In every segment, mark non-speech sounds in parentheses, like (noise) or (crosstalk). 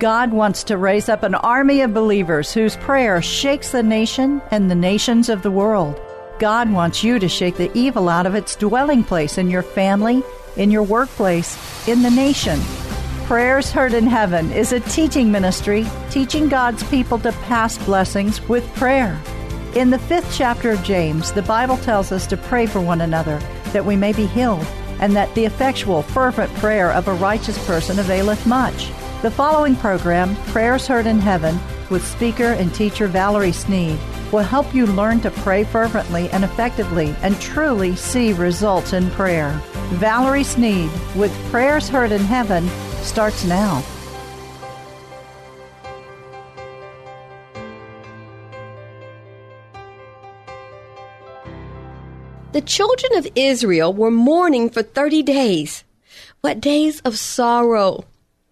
God wants to raise up an army of believers whose prayer shakes the nation and the nations of the world. God wants you to shake the evil out of its dwelling place in your family, in your workplace, in the nation. Prayers Heard in Heaven is a teaching ministry teaching God's people to pass blessings with prayer. In the fifth chapter of James, the Bible tells us to pray for one another that we may be healed, and that the effectual, fervent prayer of a righteous person availeth much. The following program, Prayers Heard in Heaven, with speaker and teacher Valerie Sneed, will help you learn to pray fervently and effectively and truly see results in prayer. Valerie Sneed with Prayers Heard in Heaven starts now. The children of Israel were mourning for 30 days. What days of sorrow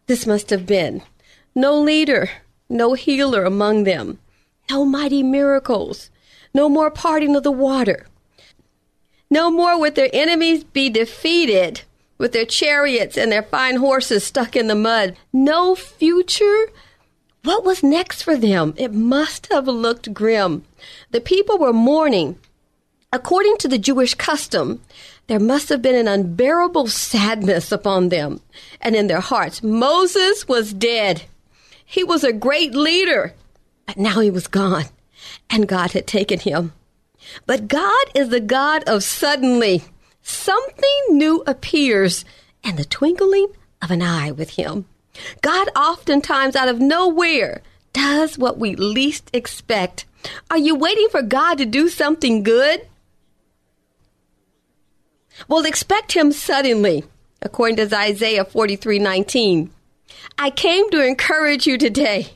this must have been. No leader, no healer among them, no mighty miracles, no more parting of the water. No more would their enemies be defeated with their chariots and their fine horses stuck in the mud. No future. What was next for them? It must have looked grim. The people were mourning. According to the Jewish custom, there must have been an unbearable sadness upon them and in their hearts. Moses was dead. He was a great leader, but now he was gone, and God had taken him. But God is the God of suddenly. Something new appears in the twinkling of an eye with him. God oftentimes out of nowhere does what we least expect. Are you waiting for God to do something good? Well, expect him suddenly, according to Isaiah 43 19. I came to encourage you today.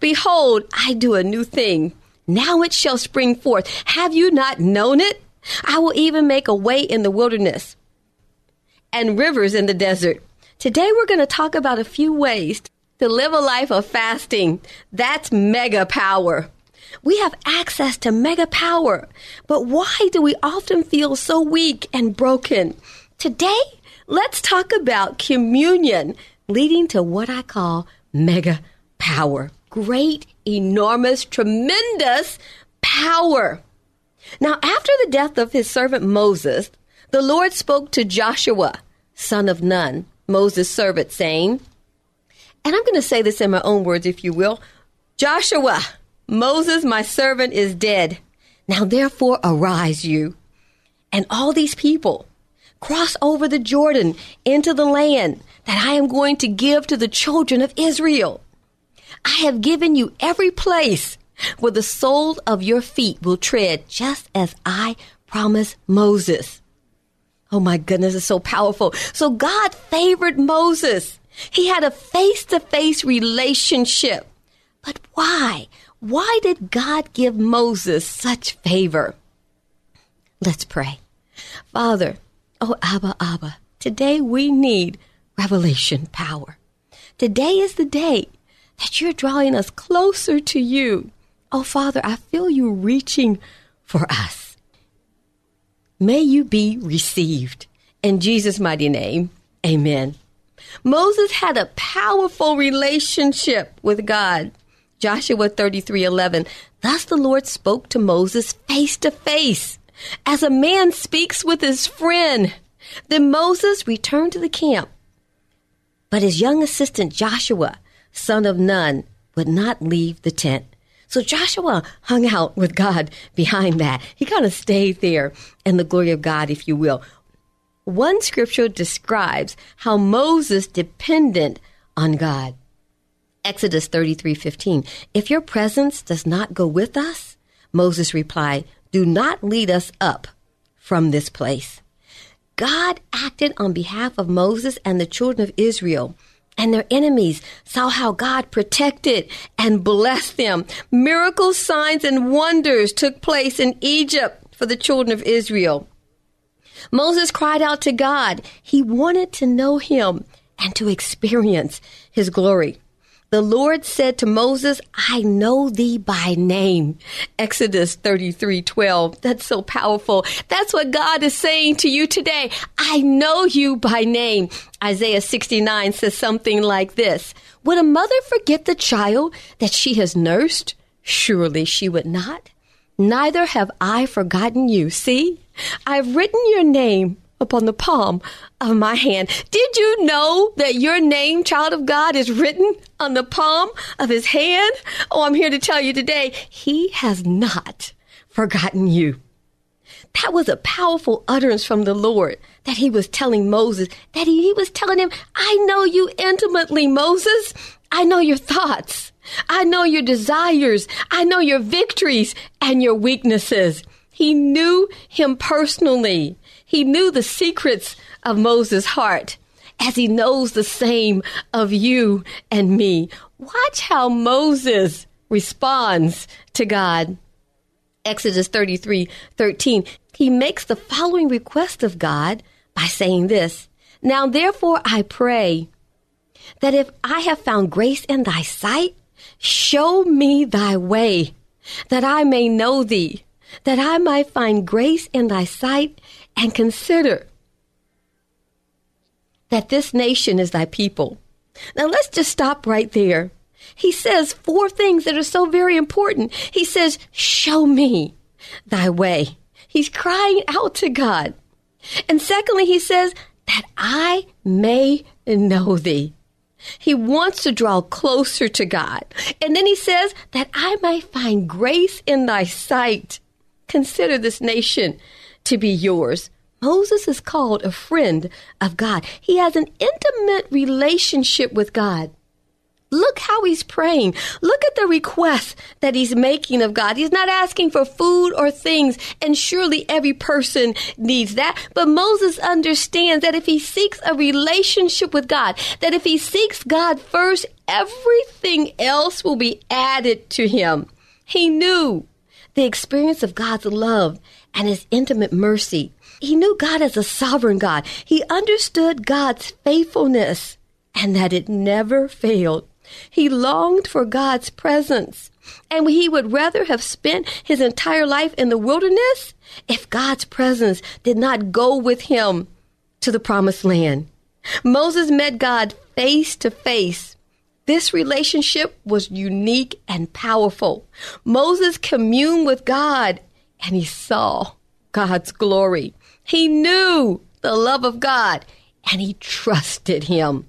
Behold, I do a new thing. Now it shall spring forth. Have you not known it? I will even make a way in the wilderness and rivers in the desert. Today we're going to talk about a few ways to live a life of fasting. That's mega power. We have access to mega power, but why do we often feel so weak and broken? Today, let's talk about communion leading to what I call mega power. Great, enormous, tremendous power. Now, after the death of his servant Moses, the Lord spoke to Joshua, son of Nun, Moses' servant, saying, and I'm going to say this in my own words, if you will Joshua, Moses, my servant, is dead. Now therefore arise you and all these people cross over the Jordan into the land that I am going to give to the children of Israel. I have given you every place where the soles of your feet will tread, just as I promised Moses. Oh my goodness, it's so powerful. So God favored Moses. He had a face to face relationship. But why? Why did God give Moses such favor? Let's pray. Father, oh Abba, Abba, today we need revelation power. Today is the day that you're drawing us closer to you. Oh Father, I feel you reaching for us. May you be received. In Jesus' mighty name, amen. Moses had a powerful relationship with God. Joshua 33:11 Thus the Lord spoke to Moses face to face as a man speaks with his friend. Then Moses returned to the camp. But his young assistant Joshua, son of Nun, would not leave the tent. So Joshua hung out with God behind that. He kind of stayed there in the glory of God, if you will. One scripture describes how Moses depended on God. Exodus 33:15. If your presence does not go with us, Moses replied, do not lead us up from this place. God acted on behalf of Moses and the children of Israel. And their enemies saw how God protected and blessed them. Miracles, signs, and wonders took place in Egypt for the children of Israel. Moses cried out to God. He wanted to know him and to experience his glory the Lord said to Moses, I know thee by name. Exodus 33 12. That's so powerful. That's what God is saying to you today. I know you by name. Isaiah 69 says something like this Would a mother forget the child that she has nursed? Surely she would not. Neither have I forgotten you. See, I've written your name upon the palm of my hand. Did you know that your name, child of God, is written on the palm of his hand? Oh, I'm here to tell you today, he has not forgotten you. That was a powerful utterance from the Lord that he was telling Moses, that he, he was telling him, I know you intimately, Moses. I know your thoughts. I know your desires. I know your victories and your weaknesses. He knew him personally. He knew the secrets of Moses' heart as he knows the same of you and me. Watch how Moses responds to God. Exodus 33 13. He makes the following request of God by saying this Now therefore I pray that if I have found grace in thy sight, show me thy way, that I may know thee, that I might find grace in thy sight and consider that this nation is thy people. Now let's just stop right there. He says four things that are so very important. He says, Show me thy way. He's crying out to God. And secondly, he says, That I may know thee. He wants to draw closer to God. And then he says, That I may find grace in thy sight. Consider this nation to be yours. Moses is called a friend of God. He has an intimate relationship with God. Look how he's praying. Look at the request that he's making of God. He's not asking for food or things, and surely every person needs that. But Moses understands that if he seeks a relationship with God, that if he seeks God first, everything else will be added to him. He knew the experience of God's love and his intimate mercy. He knew God as a sovereign God. He understood God's faithfulness and that it never failed. He longed for God's presence. And he would rather have spent his entire life in the wilderness if God's presence did not go with him to the promised land. Moses met God face to face. This relationship was unique and powerful. Moses communed with God and he saw God's glory. He knew the love of God and he trusted him.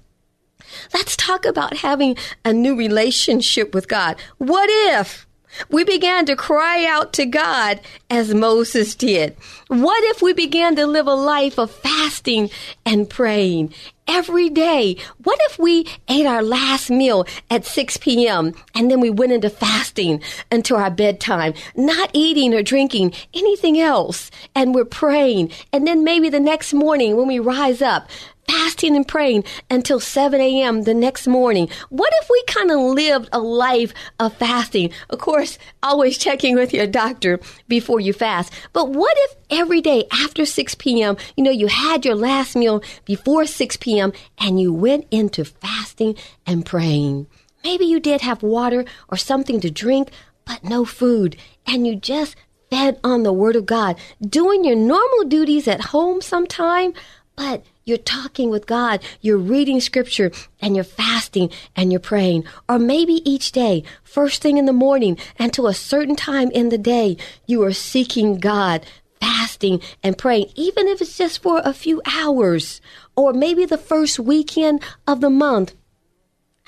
Let's talk about having a new relationship with God. What if we began to cry out to God as Moses did? What if we began to live a life of fasting and praying every day? What if we ate our last meal at 6 p.m. and then we went into fasting until our bedtime, not eating or drinking anything else, and we're praying, and then maybe the next morning when we rise up, fasting and praying until 7 a.m. the next morning. What if we kind of lived a life of fasting? Of course, always checking with your doctor before you fast. But what if every day after 6 p.m., you know, you had your last meal before 6 p.m. and you went into fasting and praying? Maybe you did have water or something to drink, but no food, and you just fed on the Word of God, doing your normal duties at home sometime, but you're talking with God, you're reading scripture, and you're fasting and you're praying. Or maybe each day, first thing in the morning, and to a certain time in the day, you are seeking God, fasting and praying, even if it's just for a few hours. Or maybe the first weekend of the month.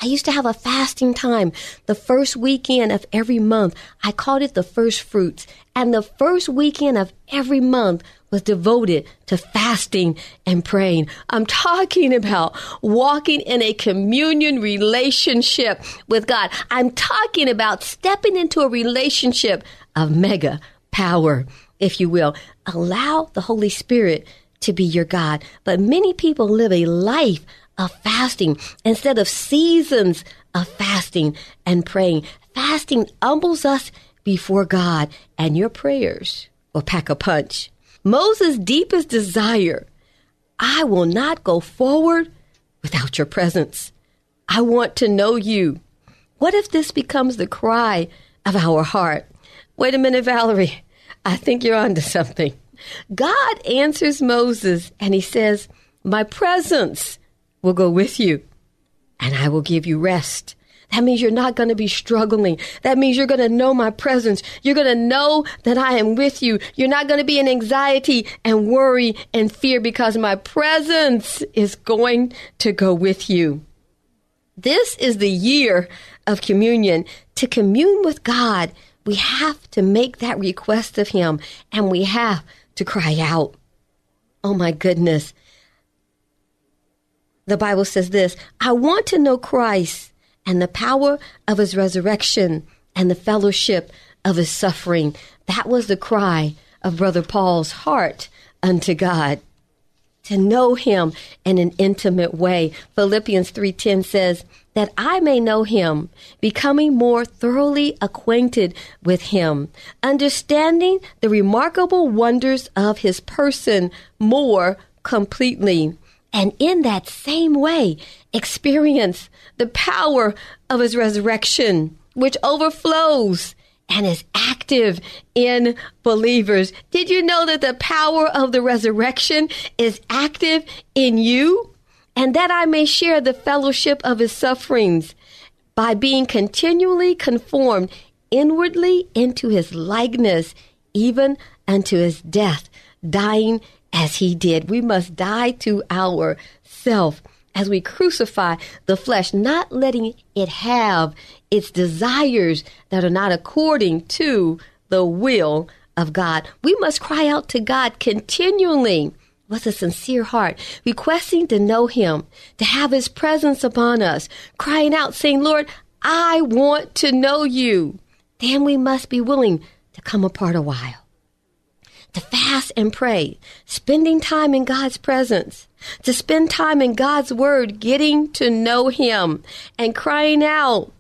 I used to have a fasting time the first weekend of every month. I called it the first fruits. And the first weekend of every month was devoted to fasting and praying. I'm talking about walking in a communion relationship with God. I'm talking about stepping into a relationship of mega power, if you will. Allow the Holy Spirit to be your God. But many people live a life of fasting instead of seasons of fasting and praying. Fasting humbles us before God, and your prayers will pack a punch. Moses' deepest desire I will not go forward without your presence. I want to know you. What if this becomes the cry of our heart? Wait a minute, Valerie. I think you're onto something. God answers Moses and he says, My presence will go with you and I will give you rest. That means you're not going to be struggling. That means you're going to know my presence. You're going to know that I am with you. You're not going to be in anxiety and worry and fear because my presence is going to go with you. This is the year of communion. To commune with God, we have to make that request of Him and we have to cry out. Oh my goodness. The Bible says this I want to know Christ and the power of his resurrection and the fellowship of his suffering. That was the cry of Brother Paul's heart unto God. To know him in an intimate way. Philippians 3:10 says, that I may know him, becoming more thoroughly acquainted with him, understanding the remarkable wonders of his person more completely and in that same way experience the power of his resurrection, which overflows and is active in believers. Did you know that the power of the resurrection is active in you? And that I may share the fellowship of his sufferings by being continually conformed inwardly into his likeness, even unto his death, dying as he did. We must die to our self as we crucify the flesh, not letting it have its desires that are not according to the will of God. We must cry out to God continually with a sincere heart, requesting to know Him, to have His presence upon us, crying out, saying, Lord, I want to know you. Then we must be willing to come apart a while and pray, spending time in God's presence, to spend time in God's Word, getting to know Him, and crying out,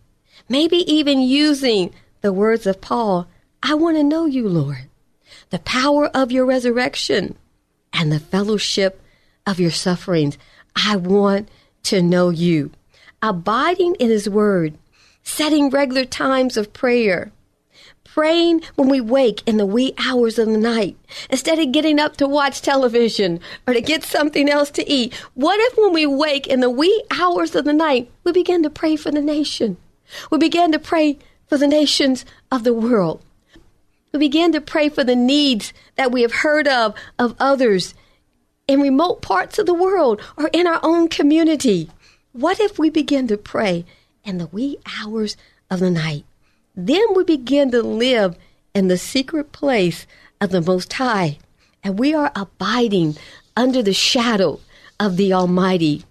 maybe even using the words of Paul I want to know you, Lord. The power of your resurrection and the fellowship of your sufferings. I want to know you. Abiding in His Word, setting regular times of prayer, praying when we wake in the wee hours of the night instead of getting up to watch television or to get something else to eat. What if when we wake in the wee hours of the night, we begin to pray for the nation? We begin to pray for the nations of the world. We begin to pray for the needs that we have heard of of others in remote parts of the world or in our own community. What if we begin to pray in the wee hours of the night? Then we begin to live in the secret place of the Most High, and we are abiding under the shadow of the Almighty.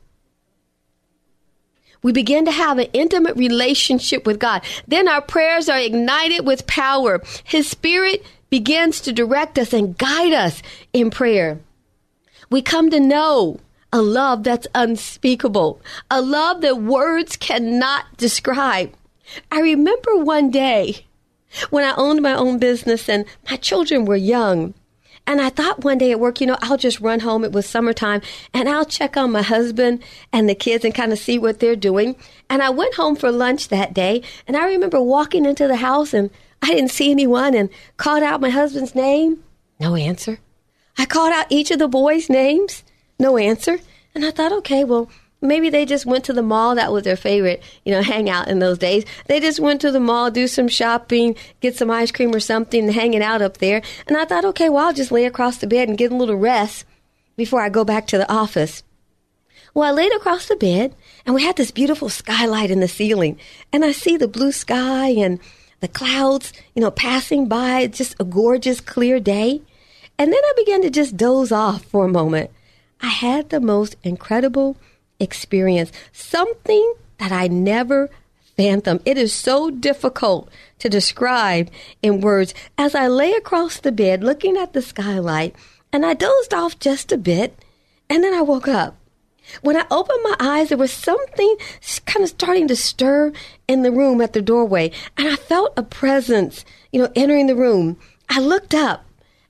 We begin to have an intimate relationship with God. Then our prayers are ignited with power. His Spirit begins to direct us and guide us in prayer. We come to know a love that's unspeakable, a love that words cannot describe. I remember one day when I owned my own business and my children were young. And I thought one day at work, you know, I'll just run home. It was summertime and I'll check on my husband and the kids and kind of see what they're doing. And I went home for lunch that day and I remember walking into the house and I didn't see anyone and called out my husband's name. No answer. I called out each of the boys' names. No answer. And I thought, okay, well, maybe they just went to the mall. That was their favorite, you know, (laughs) hangout in those days. They just went to the mall, do some shopping, get some ice cream or something, hanging out up there. And I thought, okay, well, I'll just lay across the bed and get a little rest before I go back to the office. Well, I laid across the bed and we had this beautiful skylight in the ceiling. And I see the blue sky and the clouds, you know, passing by. just a gorgeous, clear day. And then I began to just doze off for a moment. I had the most incredible experience, something that I never phantom. It is so difficult to describe in words. As I lay across the bed looking at the skylight, and I dozed off just a bit, and then I woke up. When I opened my eyes, there was something kind of starting to stir in the room at the doorway, and I felt a presence, you know, entering the room. I looked up,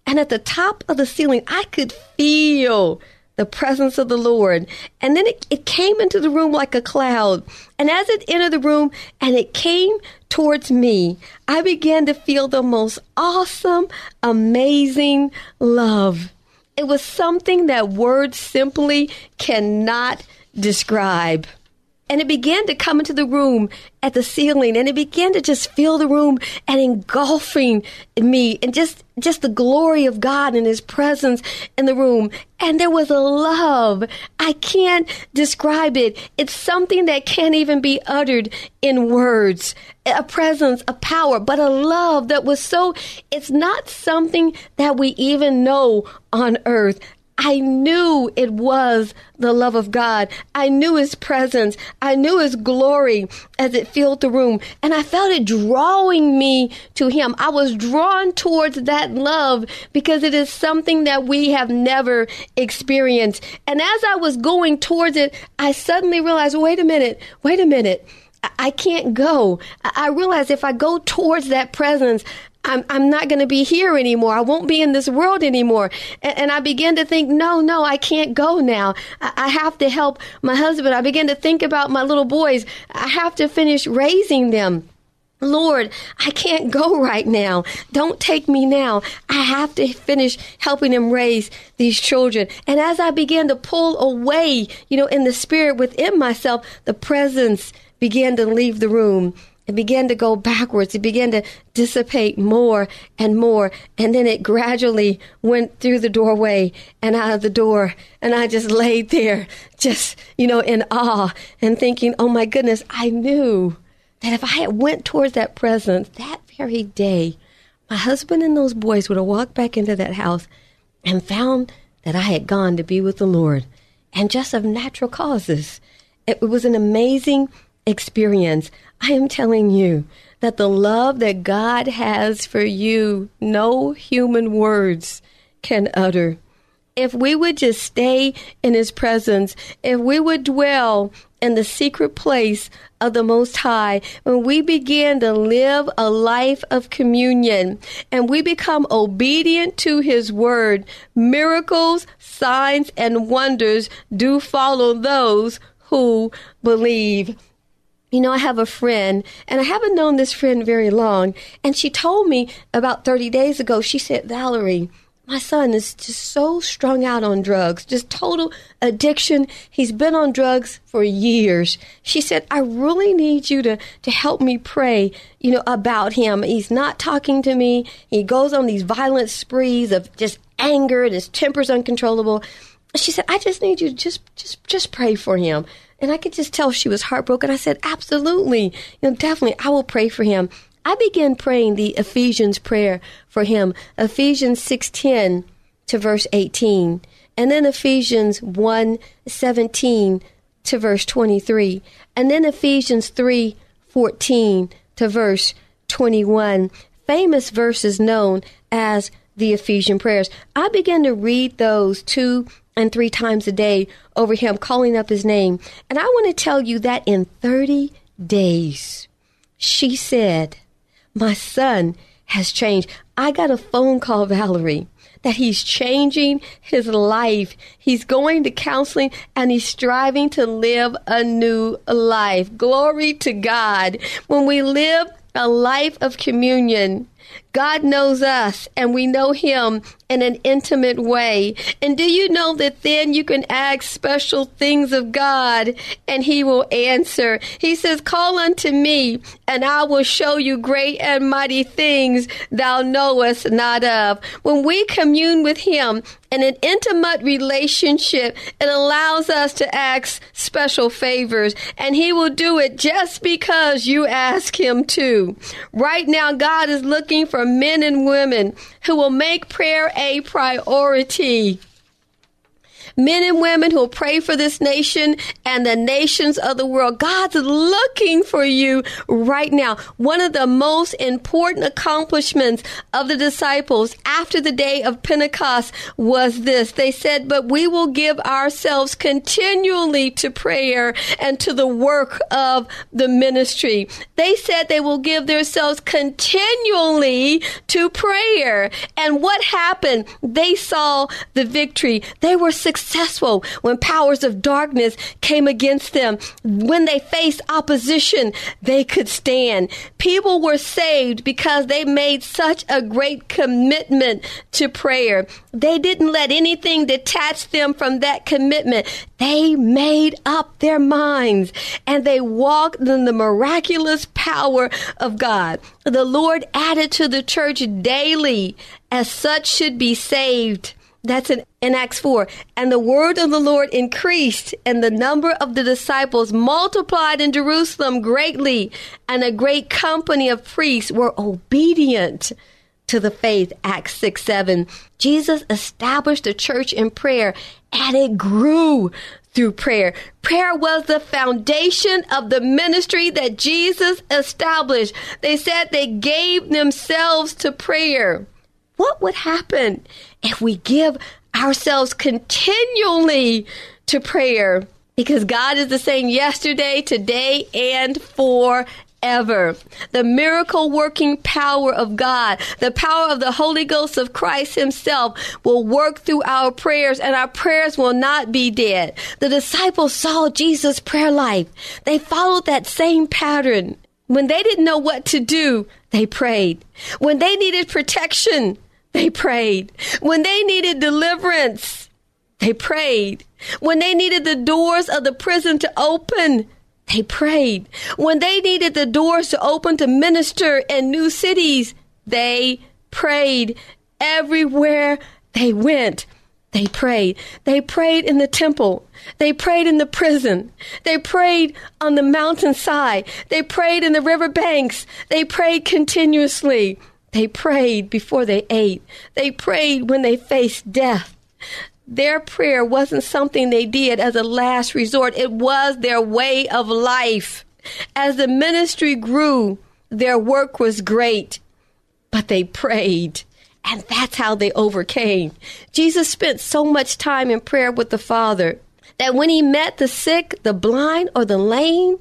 and at the top of the ceiling, I could feel the presence of the Lord. And then it, it came into the room like a cloud. And as it entered the room and it came towards me, I began to feel the most awesome, amazing love. It was something that words simply cannot describe. And it began to come into the room at the ceiling and it began to just fill the room and engulfing me and just, just the glory of God and his presence in the room. And there was a love. I can't describe it. It's something that can't even be uttered in words. A presence, a power, but a love that was so, it's not something that we even know on earth. I knew it was the love of God. I knew His presence. I knew His glory as it filled the room. And I felt it drawing me to Him. I was drawn towards that love because it is something that we have never experienced. And as I was going towards it, I suddenly realized wait a minute, wait a minute. I can't go. I realize if I go towards that presence, I'm, I'm not going to be here anymore. I won't be in this world anymore. And, and I began to think, no, no, I can't go now. I, I have to help my husband. I began to think about my little boys. I have to finish raising them. Lord, I can't go right now. Don't take me now. I have to finish helping them raise these children. And as I began to pull away, you know, in the spirit within myself, the presence began to leave the room. It began to go backwards. It began to dissipate more and more. And then it gradually went through the doorway and out of the door. And I just laid there, just, you know, in awe and thinking, oh my goodness, I knew that if I had went towards that presence that very day, my husband and those boys would have walked back into that house and found that I had gone to be with the Lord. And just of natural causes. It was an amazing experience. I am telling you that the love that God has for you, no human words can utter. If we would just stay in His presence, if we would dwell in the secret place of the Most High, when we begin to live a life of communion and we become obedient to His word, miracles, signs, and wonders do follow those who believe you know, I have a friend, and I haven't known this friend very long, and she told me about 30 days ago, she said, Valerie, my son is just so strung out on drugs, just total addiction. He's been on drugs for years. She said, I really need you to, to help me pray, you know, about him. He's not talking to me. He goes on these violent sprees of just anger and his temper's uncontrollable. She said, I just need you to just, just, just pray for him. And I could just tell she was heartbroken. I said, absolutely. You know, definitely, I will pray for him. I began praying the Ephesians prayer for him. Ephesians 6:10 to verse 18. And then Ephesians 1:17 to verse 23. And then Ephesians 3:14 to verse 21. Famous verses known as the Ephesian prayers. I began to read those two and three times a day over him, calling up his name. And I want to tell you that in 30 days, she said, My son has changed. I got a phone call, Valerie, that he's changing his life. He's going to counseling and he's striving to live a new life. Glory to God. When we live a life of communion, God knows us and we know Him in an intimate way. And do you know that then you can ask special things of God and He will answer? He says, Call unto me and I will show you great and mighty things thou knowest not of. When we commune with Him in an intimate relationship, it allows us to ask special favors and He will do it just because you ask Him to. Right now, God is looking for men and women who will make prayer a priority. Men and women who will pray for this nation and the nations of the world. God's looking for you right now. One of the most important accomplishments of the disciples after the day of Pentecost was this. They said, but we will give ourselves continually to prayer and to the work of the ministry. They said they will give themselves continually to prayer. And what happened? They saw the victory. They were successful when powers of darkness came against them. When they faced opposition, they could stand. People were saved because they made such a great commitment to prayer. They didn't let anything detach them from that commitment. They made up their minds and they walked in the miraculous power of God. The Lord added to the church daily as such should be saved. That's in, in Acts 4. And the word of the Lord increased, and the number of the disciples multiplied in Jerusalem greatly, and a great company of priests were obedient to the faith. Acts 6 7. Jesus established the church in prayer, and it grew through prayer. Prayer was the foundation of the ministry that Jesus established. They said they gave themselves to prayer. What would happen if we give ourselves continually to prayer? Because God is the same yesterday, today, and forever. The miracle working power of God, the power of the Holy Ghost of Christ Himself will work through our prayers and our prayers will not be dead. The disciples saw Jesus' prayer life. They followed that same pattern. When they didn't know what to do, they prayed. When they needed protection, they prayed. When they needed deliverance, they prayed. When they needed the doors of the prison to open, they prayed. When they needed the doors to open to minister in new cities, they prayed. Everywhere they went, they prayed. They prayed in the temple. They prayed in the prison. They prayed on the mountainside. They prayed in the river banks. They prayed continuously. They prayed before they ate. They prayed when they faced death. Their prayer wasn't something they did as a last resort. It was their way of life. As the ministry grew, their work was great, but they prayed. And that's how they overcame. Jesus spent so much time in prayer with the Father that when he met the sick, the blind, or the lame,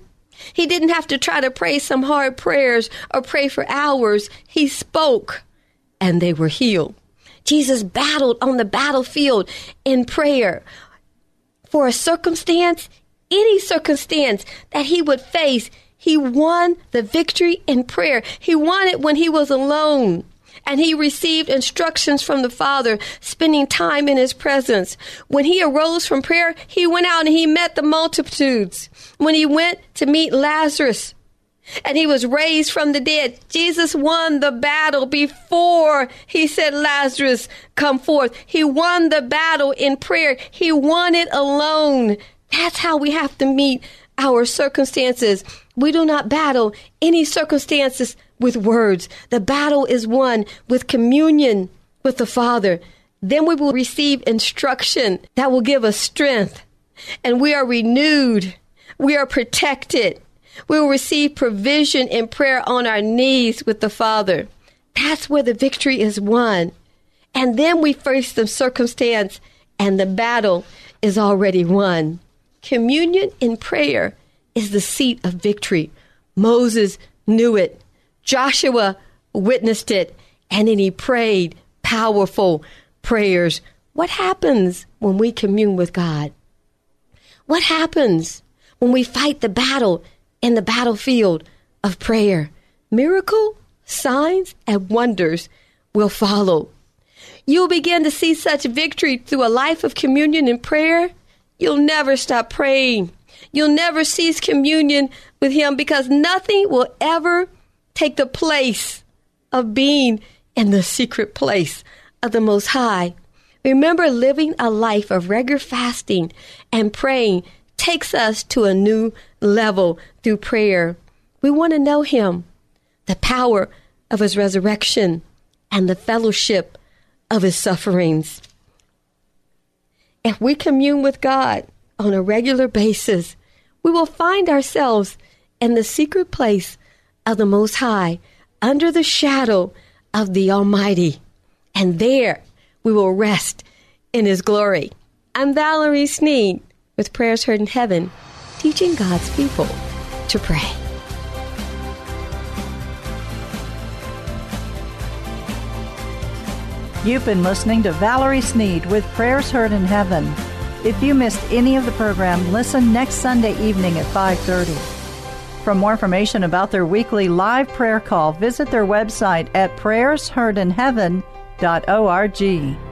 he didn't have to try to pray some hard prayers or pray for hours. He spoke and they were healed. Jesus battled on the battlefield in prayer for a circumstance, any circumstance that he would face. He won the victory in prayer. He won it when he was alone and he received instructions from the Father, spending time in his presence. When he arose from prayer, he went out and he met the multitudes. When he went to meet Lazarus, and he was raised from the dead. Jesus won the battle before he said, Lazarus, come forth. He won the battle in prayer. He won it alone. That's how we have to meet our circumstances. We do not battle any circumstances with words. The battle is won with communion with the Father. Then we will receive instruction that will give us strength. And we are renewed. We are protected. We will receive provision in prayer on our knees with the Father. That's where the victory is won. And then we face the circumstance, and the battle is already won. Communion in prayer is the seat of victory. Moses knew it. Joshua witnessed it and then he prayed powerful prayers. What happens when we commune with God? What happens when we fight the battle in the battlefield of prayer? Miracle, signs, and wonders will follow. You'll begin to see such victory through a life of communion and prayer. You'll never stop praying. You'll never cease communion with Him because nothing will ever take the place of being in the secret place of the Most High. Remember, living a life of regular fasting and praying takes us to a new level through prayer. We want to know Him, the power of His resurrection, and the fellowship of His sufferings. If we commune with God on a regular basis, we will find ourselves in the secret place of the Most High, under the shadow of the Almighty. And there we will rest in His glory. I'm Valerie Sneed with Prayers Heard in Heaven, teaching God's people to pray. You've been listening to Valerie Sneed with Prayers Heard in Heaven. If you missed any of the program, listen next Sunday evening at 5:30. For more information about their weekly live prayer call, visit their website at prayersheardinheaven.org.